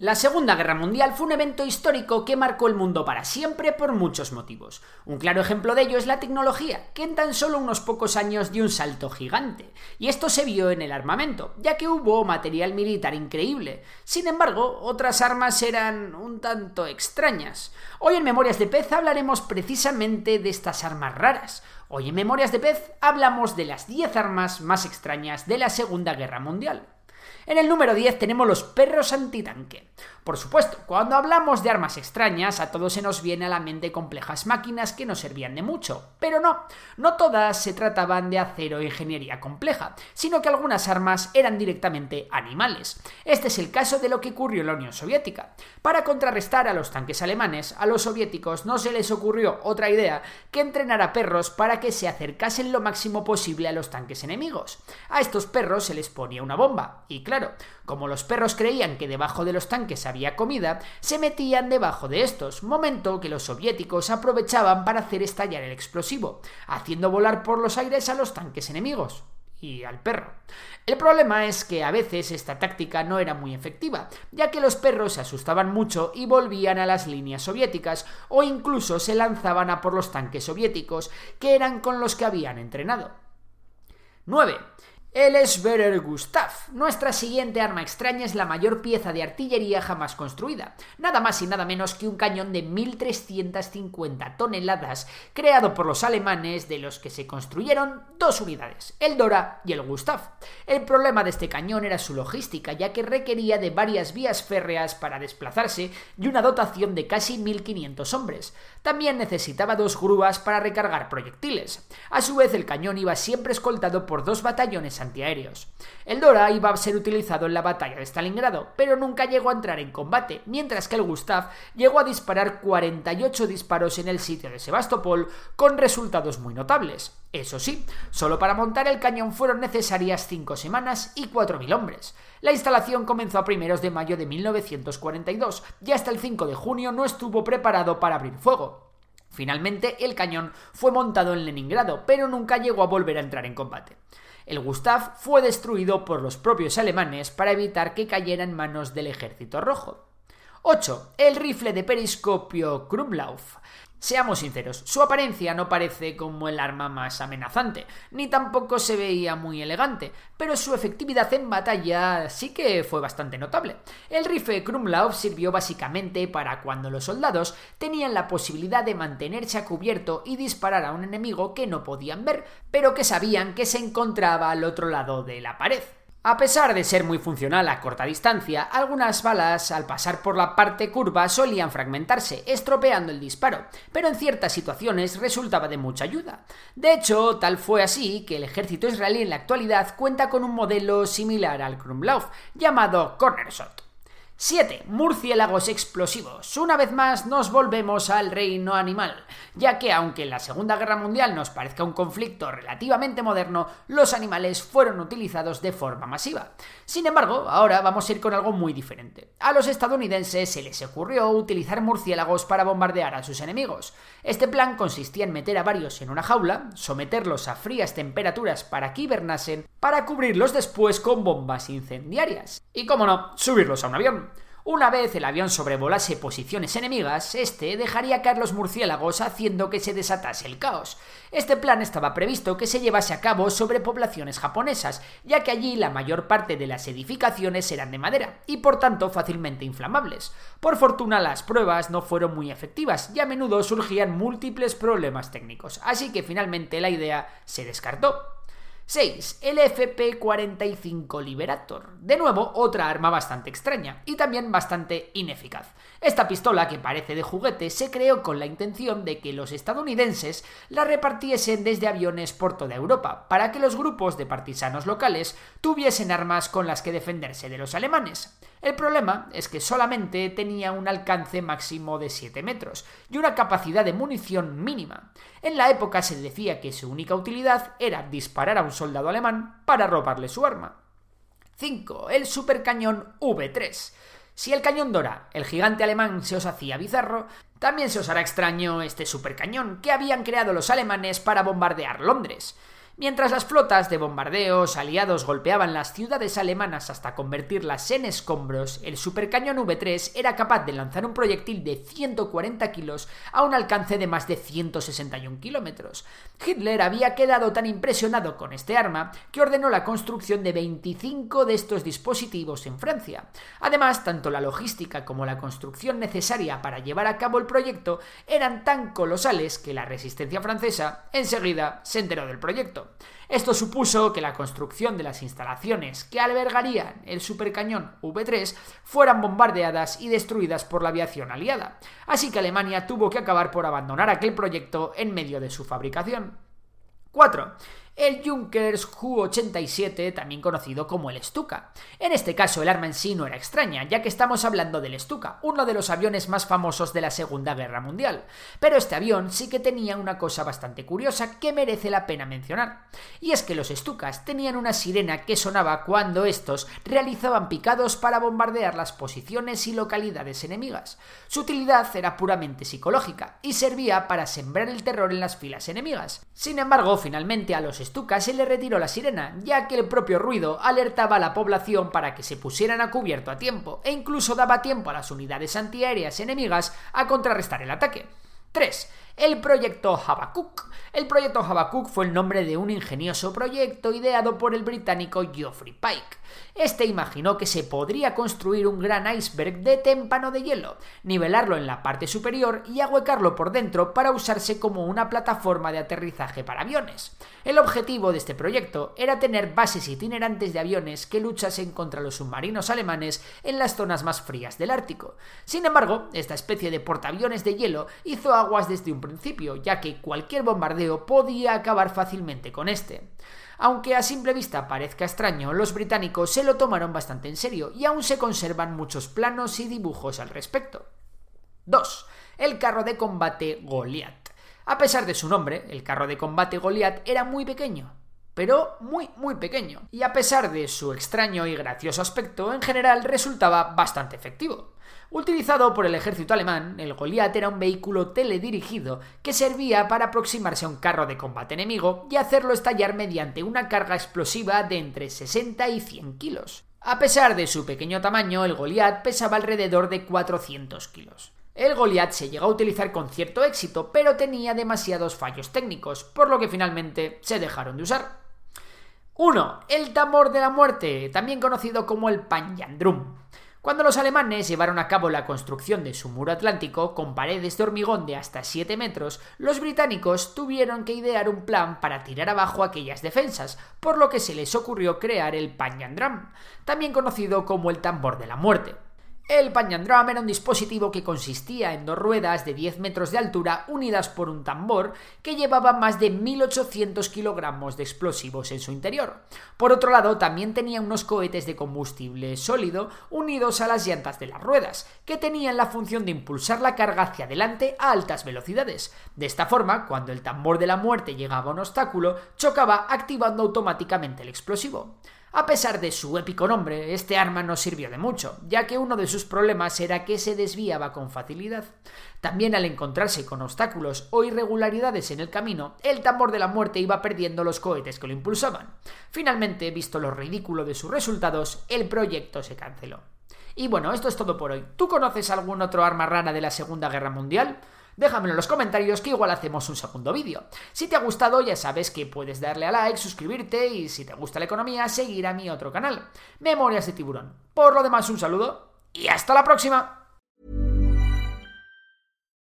La Segunda Guerra Mundial fue un evento histórico que marcó el mundo para siempre por muchos motivos. Un claro ejemplo de ello es la tecnología, que en tan solo unos pocos años dio un salto gigante. Y esto se vio en el armamento, ya que hubo material militar increíble. Sin embargo, otras armas eran un tanto extrañas. Hoy en Memorias de Pez hablaremos precisamente de estas armas raras. Hoy en Memorias de Pez hablamos de las 10 armas más extrañas de la Segunda Guerra Mundial. En el número 10 tenemos los perros antitanque. Por supuesto, cuando hablamos de armas extrañas, a todos se nos viene a la mente complejas máquinas que no servían de mucho. Pero no, no todas se trataban de acero o ingeniería compleja, sino que algunas armas eran directamente animales. Este es el caso de lo que ocurrió en la Unión Soviética. Para contrarrestar a los tanques alemanes, a los soviéticos no se les ocurrió otra idea que entrenar a perros para que se acercasen lo máximo posible a los tanques enemigos. A estos perros se les ponía una bomba, y claro, como los perros creían que debajo de los tanques había comida, se metían debajo de estos, momento que los soviéticos aprovechaban para hacer estallar el explosivo, haciendo volar por los aires a los tanques enemigos y al perro. El problema es que a veces esta táctica no era muy efectiva, ya que los perros se asustaban mucho y volvían a las líneas soviéticas o incluso se lanzaban a por los tanques soviéticos, que eran con los que habían entrenado. 9. El Schwerer Gustav. Nuestra siguiente arma extraña es la mayor pieza de artillería jamás construida, nada más y nada menos que un cañón de 1350 toneladas, creado por los alemanes, de los que se construyeron dos unidades, el Dora y el Gustav. El problema de este cañón era su logística, ya que requería de varias vías férreas para desplazarse y una dotación de casi 1500 hombres. También necesitaba dos grúas para recargar proyectiles. A su vez, el cañón iba siempre escoltado por dos batallones antiaéreos. El Dora iba a ser utilizado en la batalla de Stalingrado, pero nunca llegó a entrar en combate, mientras que el Gustav llegó a disparar 48 disparos en el sitio de Sebastopol con resultados muy notables. Eso sí, solo para montar el cañón fueron necesarias 5 semanas y 4.000 hombres. La instalación comenzó a primeros de mayo de 1942 y hasta el 5 de junio no estuvo preparado para abrir fuego. Finalmente, el cañón fue montado en Leningrado, pero nunca llegó a volver a entrar en combate. El Gustav fue destruido por los propios alemanes para evitar que cayera en manos del ejército rojo. 8. El rifle de periscopio Krumlauf. Seamos sinceros, su apariencia no parece como el arma más amenazante, ni tampoco se veía muy elegante, pero su efectividad en batalla sí que fue bastante notable. El rifle Krumlauf sirvió básicamente para cuando los soldados tenían la posibilidad de mantenerse a cubierto y disparar a un enemigo que no podían ver, pero que sabían que se encontraba al otro lado de la pared. A pesar de ser muy funcional a corta distancia, algunas balas al pasar por la parte curva solían fragmentarse, estropeando el disparo, pero en ciertas situaciones resultaba de mucha ayuda. De hecho, tal fue así que el ejército israelí en la actualidad cuenta con un modelo similar al Krumlauf, llamado Corner Shot. 7. Murciélagos explosivos. Una vez más nos volvemos al reino animal, ya que aunque la Segunda Guerra Mundial nos parezca un conflicto relativamente moderno, los animales fueron utilizados de forma masiva. Sin embargo, ahora vamos a ir con algo muy diferente. A los estadounidenses se les ocurrió utilizar murciélagos para bombardear a sus enemigos. Este plan consistía en meter a varios en una jaula, someterlos a frías temperaturas para que hibernasen, para cubrirlos después con bombas incendiarias. Y como no, subirlos a un avión. Una vez el avión sobrevolase posiciones enemigas, este dejaría caer los murciélagos haciendo que se desatase el caos. Este plan estaba previsto que se llevase a cabo sobre poblaciones japonesas, ya que allí la mayor parte de las edificaciones eran de madera y por tanto fácilmente inflamables. Por fortuna las pruebas no fueron muy efectivas y a menudo surgían múltiples problemas técnicos, así que finalmente la idea se descartó. 6. El FP-45 Liberator. De nuevo, otra arma bastante extraña y también bastante ineficaz. Esta pistola, que parece de juguete, se creó con la intención de que los estadounidenses la repartiesen desde aviones por toda Europa, para que los grupos de partisanos locales tuviesen armas con las que defenderse de los alemanes. El problema es que solamente tenía un alcance máximo de 7 metros y una capacidad de munición mínima. En la época se decía que su única utilidad era disparar a un soldado alemán para robarle su arma. 5. El supercañón V3. Si el cañón Dora, el gigante alemán, se os hacía bizarro, también se os hará extraño este supercañón que habían creado los alemanes para bombardear Londres. Mientras las flotas de bombardeos aliados golpeaban las ciudades alemanas hasta convertirlas en escombros, el supercañón V3 era capaz de lanzar un proyectil de 140 kilos a un alcance de más de 161 kilómetros. Hitler había quedado tan impresionado con este arma que ordenó la construcción de 25 de estos dispositivos en Francia. Además, tanto la logística como la construcción necesaria para llevar a cabo el proyecto eran tan colosales que la resistencia francesa enseguida se enteró del proyecto. Esto supuso que la construcción de las instalaciones que albergarían el supercañón V3 fueran bombardeadas y destruidas por la aviación aliada, así que Alemania tuvo que acabar por abandonar aquel proyecto en medio de su fabricación. 4 el Junkers Ju-87, también conocido como el Stuka. En este caso, el arma en sí no era extraña, ya que estamos hablando del Stuka, uno de los aviones más famosos de la Segunda Guerra Mundial. Pero este avión sí que tenía una cosa bastante curiosa que merece la pena mencionar. Y es que los Stukas tenían una sirena que sonaba cuando estos realizaban picados para bombardear las posiciones y localidades enemigas. Su utilidad era puramente psicológica y servía para sembrar el terror en las filas enemigas. Sin embargo, finalmente a los Stuka se le retiró la sirena, ya que el propio ruido alertaba a la población para que se pusieran a cubierto a tiempo, e incluso daba tiempo a las unidades antiaéreas enemigas a contrarrestar el ataque. 3. El proyecto Habakkuk. El proyecto Habakkuk fue el nombre de un ingenioso proyecto ideado por el británico Geoffrey Pike. Este imaginó que se podría construir un gran iceberg de témpano de hielo, nivelarlo en la parte superior y ahuecarlo por dentro para usarse como una plataforma de aterrizaje para aviones. El objetivo de este proyecto era tener bases itinerantes de aviones que luchasen contra los submarinos alemanes en las zonas más frías del Ártico. Sin embargo, esta especie de portaaviones de hielo hizo aguas desde un principio, ya que cualquier bombardeo podía acabar fácilmente con este. Aunque a simple vista parezca extraño, los británicos se lo tomaron bastante en serio y aún se conservan muchos planos y dibujos al respecto. 2. El carro de combate Goliath. A pesar de su nombre, el carro de combate Goliath era muy pequeño, pero muy muy pequeño, y a pesar de su extraño y gracioso aspecto, en general resultaba bastante efectivo. Utilizado por el ejército alemán, el Goliath era un vehículo teledirigido que servía para aproximarse a un carro de combate enemigo y hacerlo estallar mediante una carga explosiva de entre 60 y 100 kilos. A pesar de su pequeño tamaño, el Goliath pesaba alrededor de 400 kilos. El Goliath se llegó a utilizar con cierto éxito, pero tenía demasiados fallos técnicos, por lo que finalmente se dejaron de usar. 1. El tambor de la muerte, también conocido como el Panjandrum. Cuando los alemanes llevaron a cabo la construcción de su muro atlántico con paredes de hormigón de hasta 7 metros, los británicos tuvieron que idear un plan para tirar abajo aquellas defensas, por lo que se les ocurrió crear el Panjandrum, también conocido como el tambor de la muerte. El Panjandrum era un dispositivo que consistía en dos ruedas de 10 metros de altura unidas por un tambor que llevaba más de 1.800 kilogramos de explosivos en su interior. Por otro lado, también tenía unos cohetes de combustible sólido unidos a las llantas de las ruedas, que tenían la función de impulsar la carga hacia adelante a altas velocidades. De esta forma, cuando el tambor de la muerte llegaba a un obstáculo, chocaba activando automáticamente el explosivo. A pesar de su épico nombre, este arma no sirvió de mucho, ya que uno de sus problemas era que se desviaba con facilidad. También al encontrarse con obstáculos o irregularidades en el camino, el tambor de la muerte iba perdiendo los cohetes que lo impulsaban. Finalmente, visto lo ridículo de sus resultados, el proyecto se canceló. Y bueno, esto es todo por hoy. ¿Tú conoces algún otro arma rara de la Segunda Guerra Mundial? Déjamelo en los comentarios que igual hacemos un segundo vídeo. Si te ha gustado ya sabes que puedes darle a like, suscribirte y si te gusta la economía seguir a mi otro canal, Memorias de Tiburón. Por lo demás un saludo y hasta la próxima.